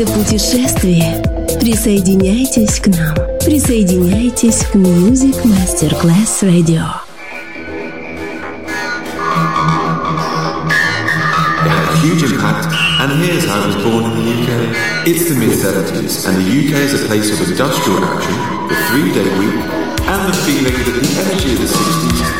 Это путешествие. Присоединяйтесь к нам. Присоединяйтесь к Music Masterclass Radio. Huge impact, and here's how it was born in the UK. It's the mid 70s, and the UK is a place of industrial action, the three day week, and the feeling that the energy of the 60s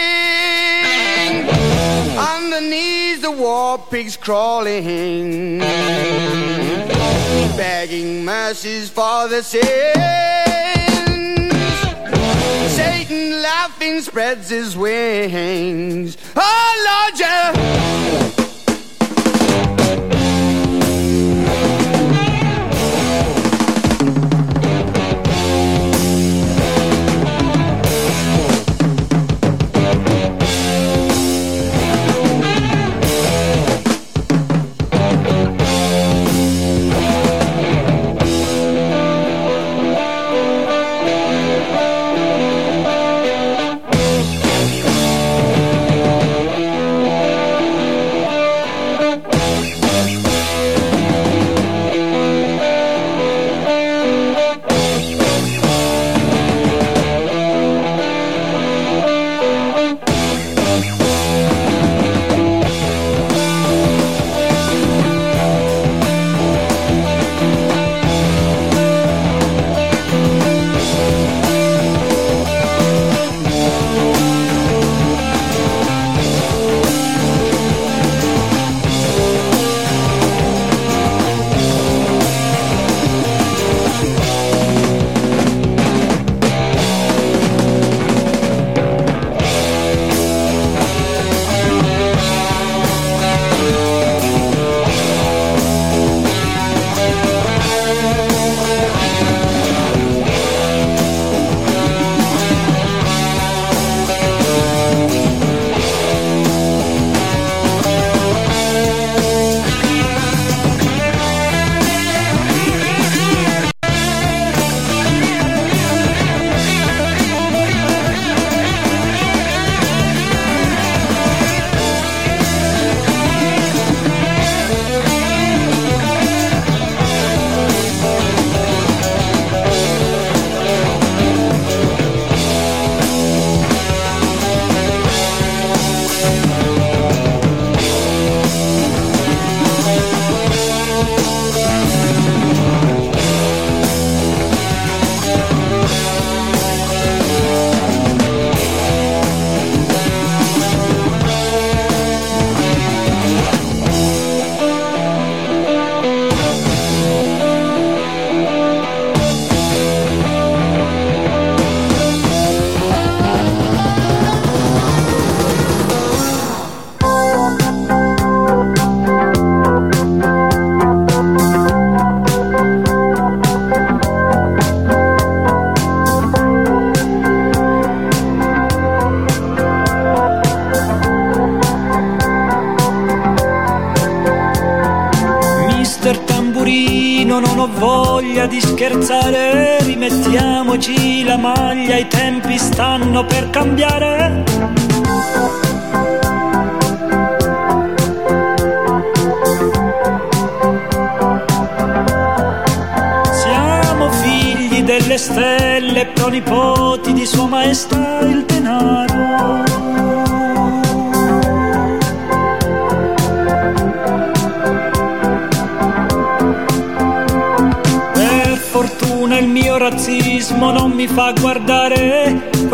Underneath the war pigs crawling, begging mercies for the sins. Satan laughing spreads his wings. Oh Lord, yeah.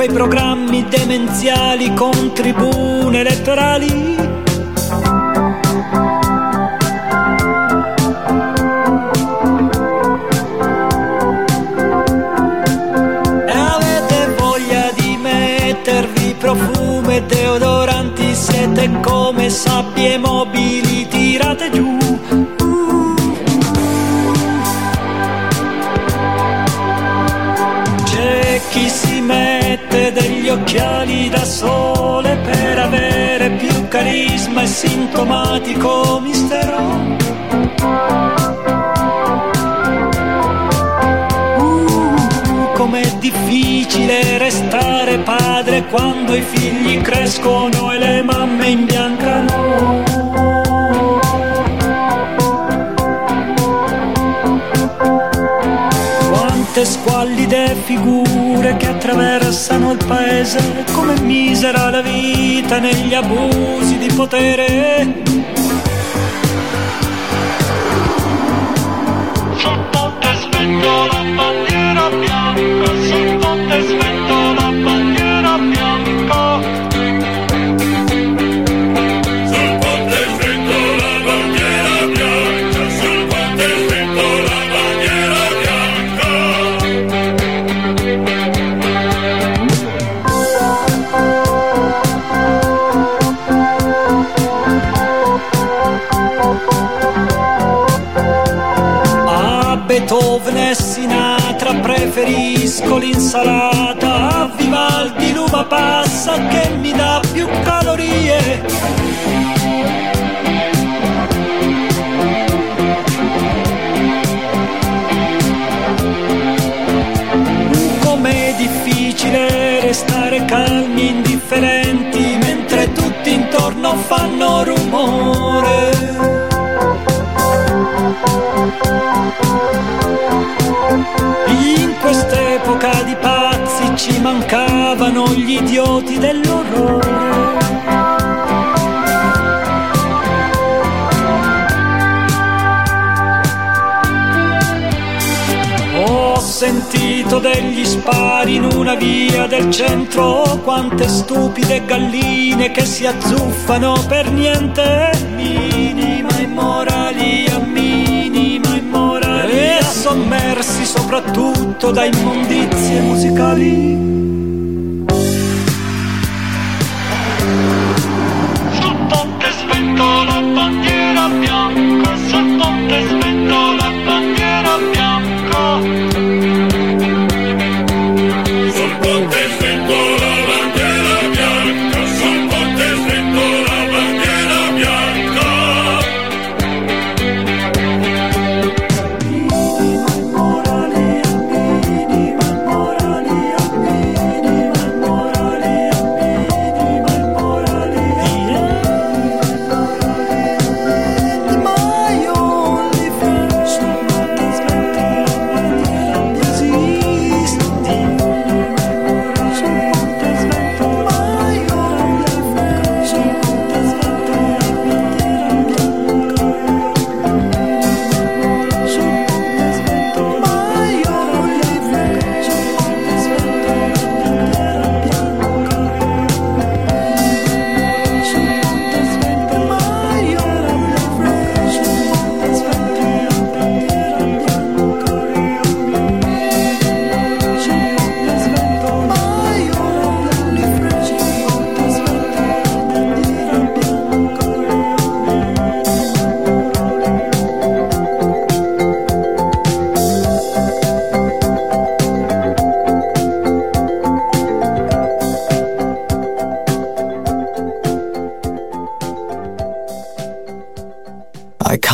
Programmi demenziali con tribune elettorali. quando i figli crescono e le mamme imbiancano. Quante squallide figure che attraversano il paese, come misera la vita negli abusi di potere. Sotto te spengo la bandiera bianca, sotto te spengo l'insalata a Vivaldi l'uva passa che mi dà più calorie. Com'è difficile restare calmi indifferenti mentre tutti intorno fanno rumore quest'epoca di pazzi ci mancavano gli idioti dell'orrore. Ho sentito degli spari in una via del centro, quante stupide galline che si azzuffano per niente, minima immoralità sommersi soprattutto da immondizie musicali. Sul ponte spento la bandiera bianca, sul ponte spento la bandiera bianca.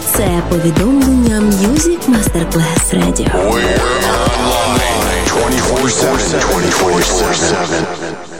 Це повідомлення Music Masterclass Radio. We're online 24-7. 24-7.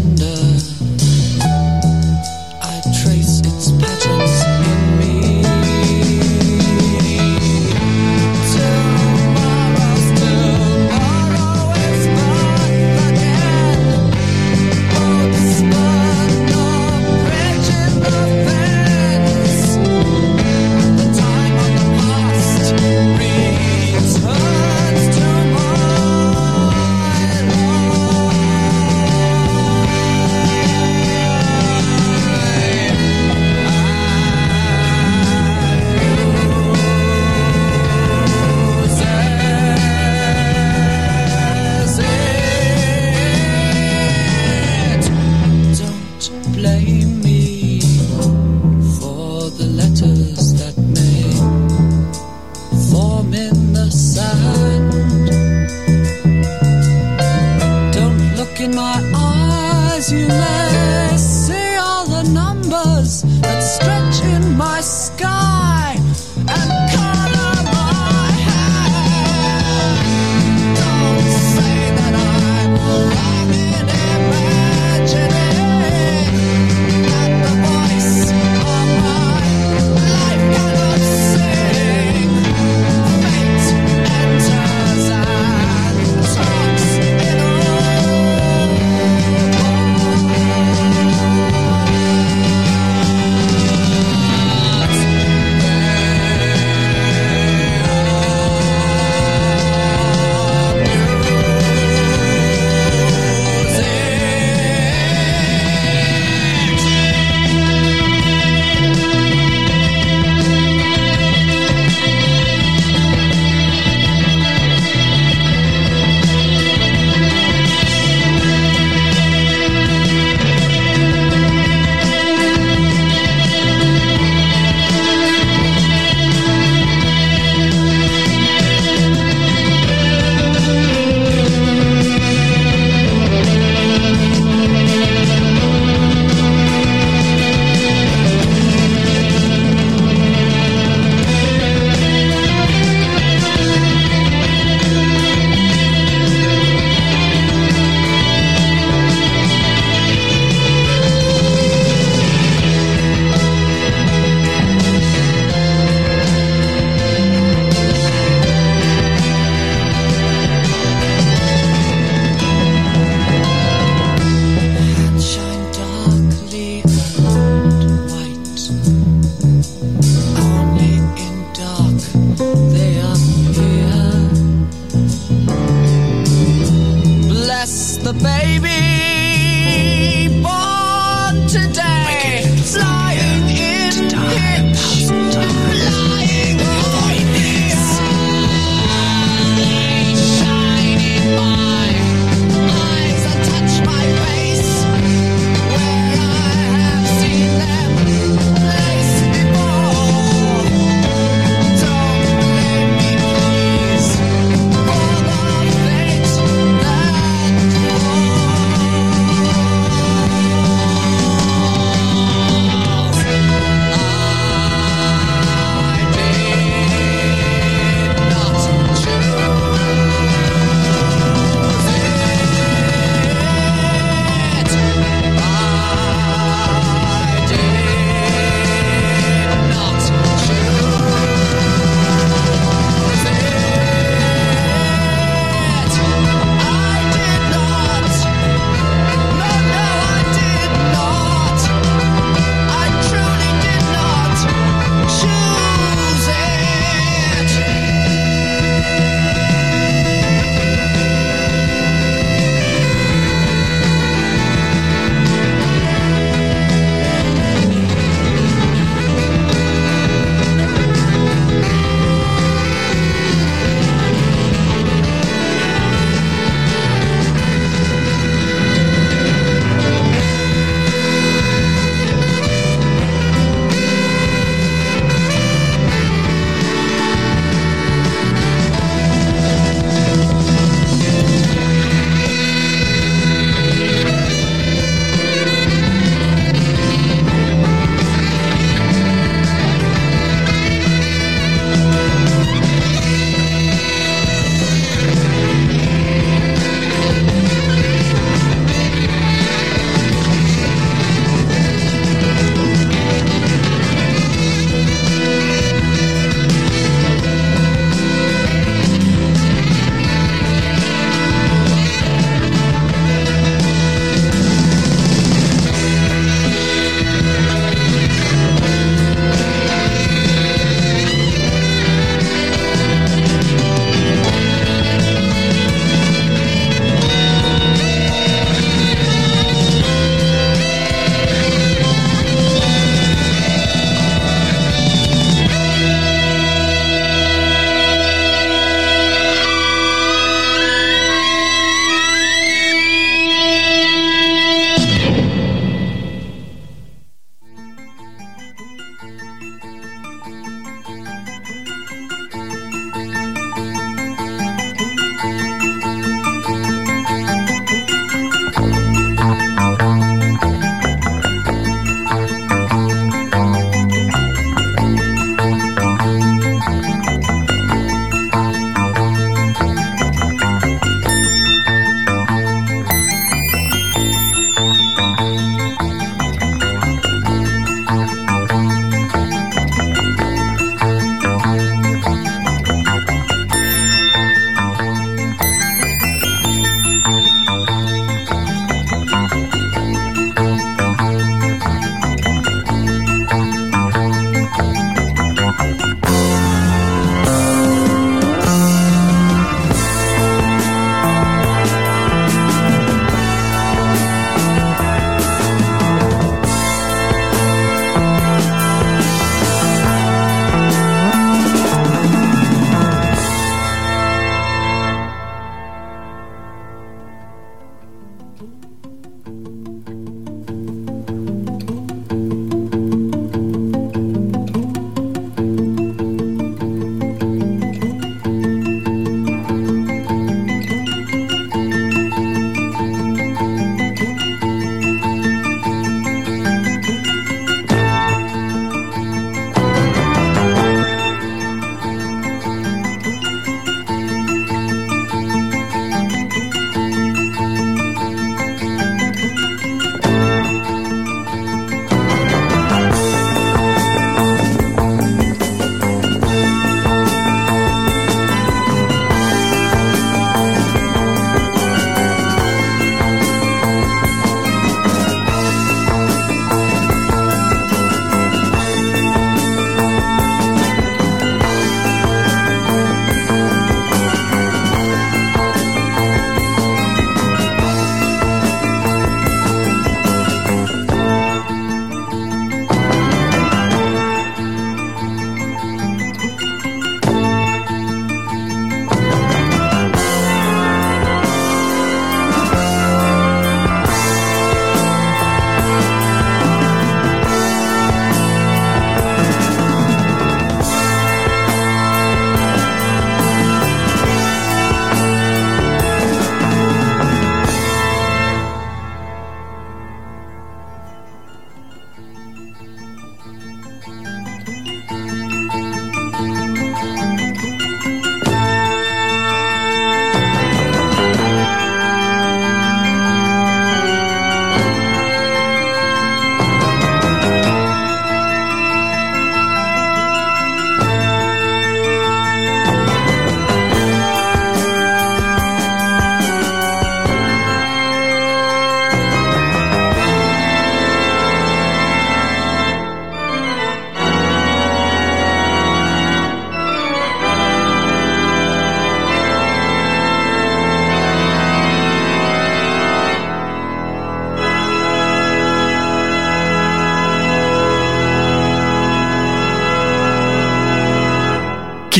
wonder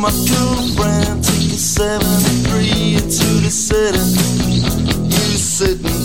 my girlfriend, take a 73 into the city. You sitting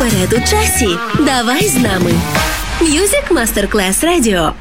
вперед у часі. Давай з нами. Music Masterclass Radio.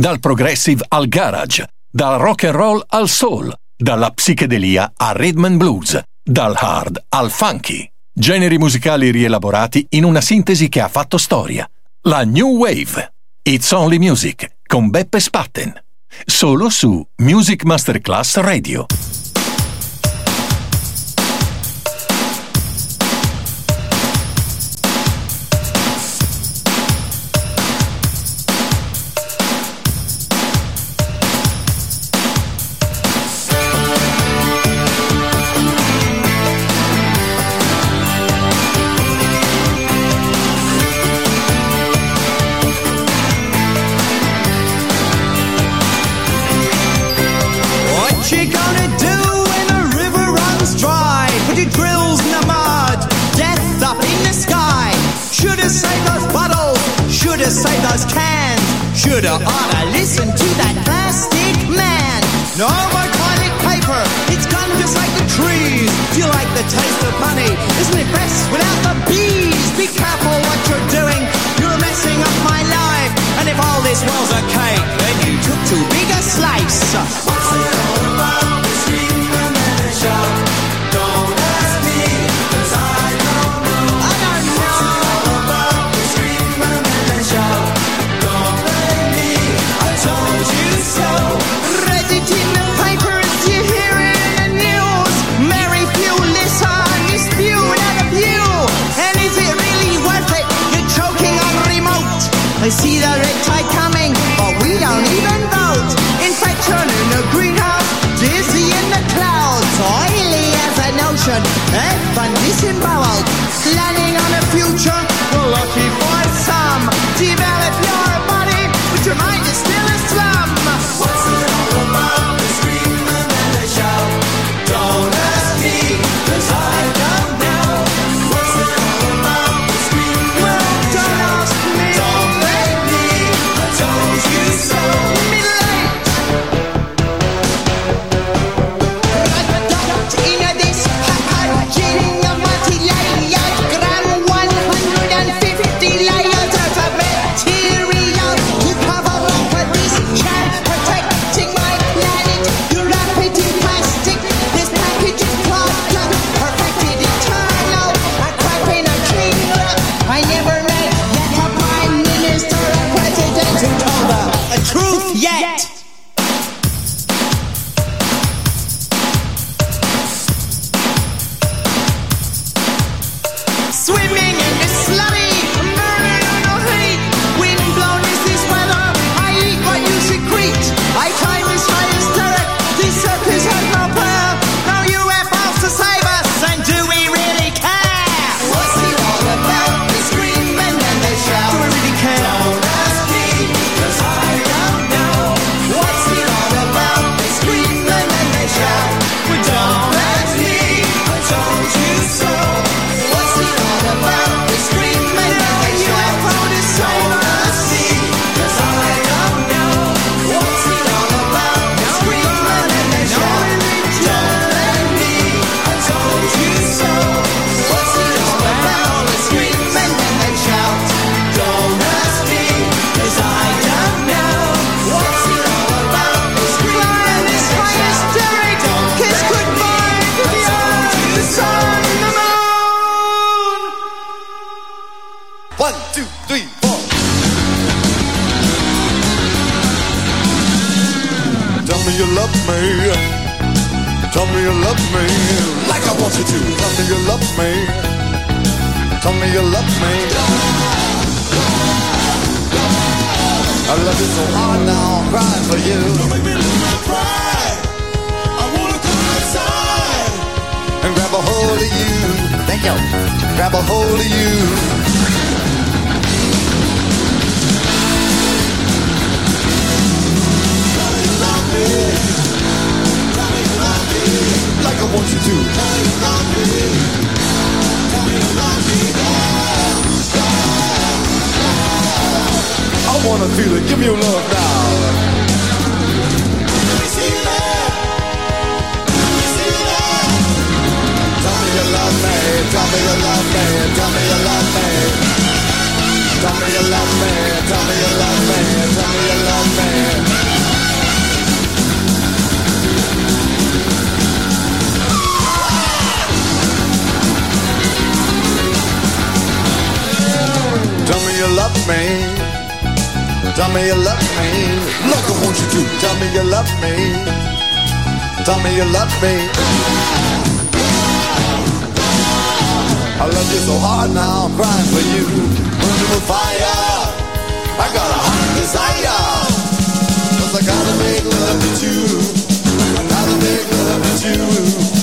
dal progressive al garage, dal rock and roll al soul, dalla psichedelia al rhythm and blues, dal hard al funky. Generi musicali rielaborati in una sintesi che ha fatto storia. La New Wave. It's Only Music con Beppe Spatten. Solo su Music Masterclass Radio. Me. Tell me you love me. Look, I want you to tell me you love me. Tell me you love me. I love you so hard now, I'm crying for you. Burning with fire. I got a hot desire. Cause I gotta make love with you. I gotta make love with you.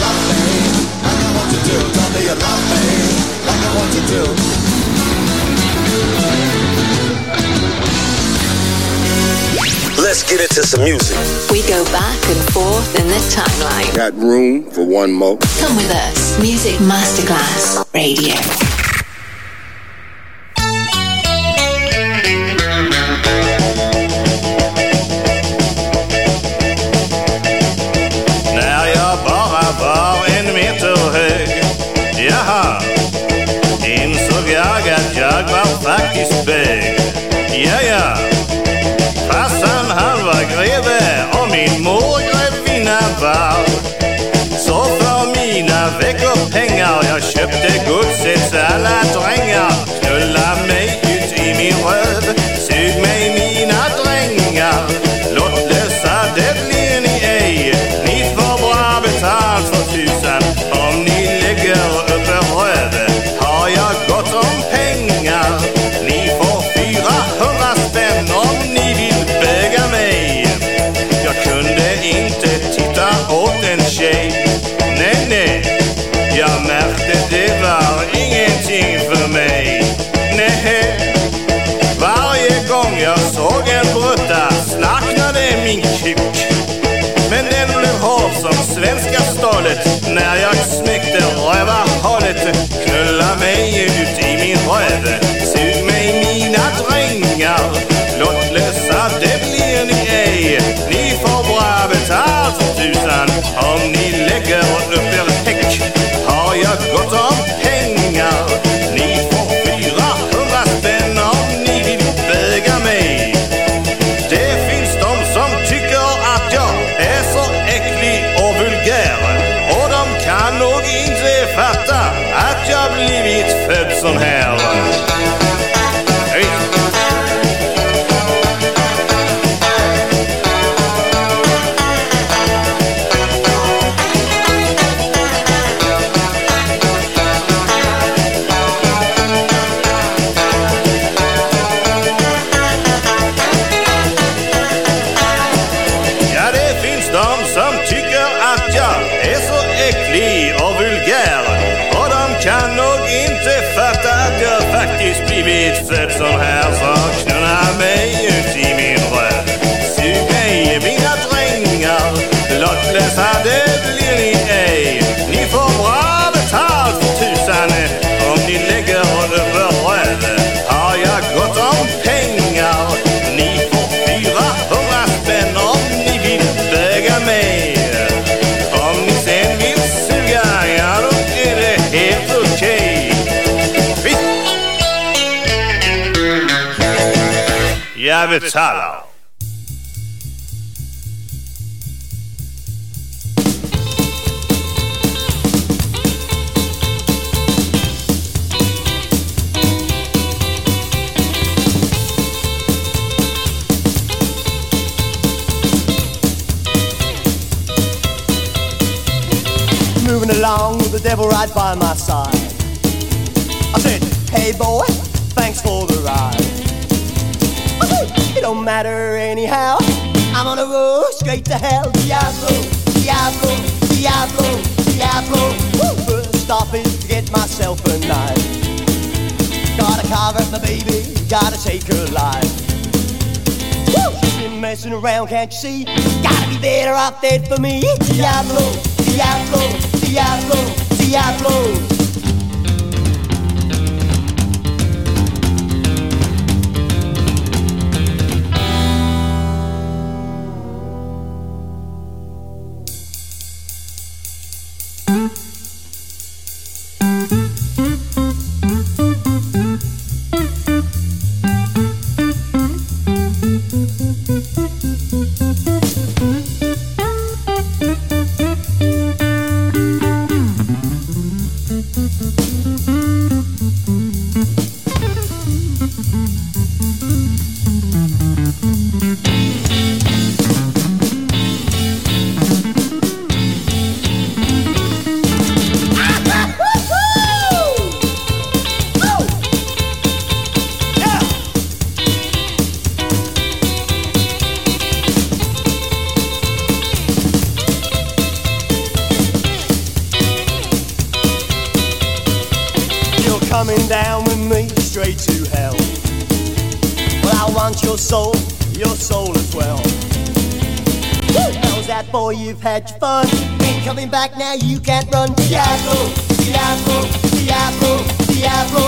Love me, like I want you to. Tell me you love me, like I want you to. Let's get into some music. We go back and forth in the timeline. Got room for one more? Come with us. Music Masterclass Radio. Grevinna Så för mina veckopengar jag köpte en brutta Snacknade min kuk Men den blev hård som svenska stålet. När jag smekte rövarhålet Knulla mig ut i min röv. Sug mig mina drängar. Lottlösa det blir ni ej. Ni får bra betalt för tusan Om ni lägger upp er Bezahler. Take her life. Woo! She's been messing around, can't you see? Gotta be better off dead for me. Diablo, Diablo, Diablo, Diablo. Had fun. Ain't coming back now, you can't run. Diablo, Diablo, Diablo, Diablo.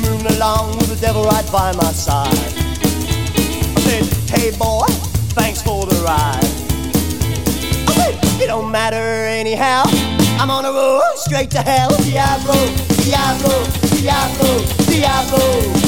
Moving along with the devil right by my side. I said, hey boy, thanks for the ride. I said, it don't matter anyhow. I'm on a roll straight to hell. Diablo, Diablo, Diablo, Diablo.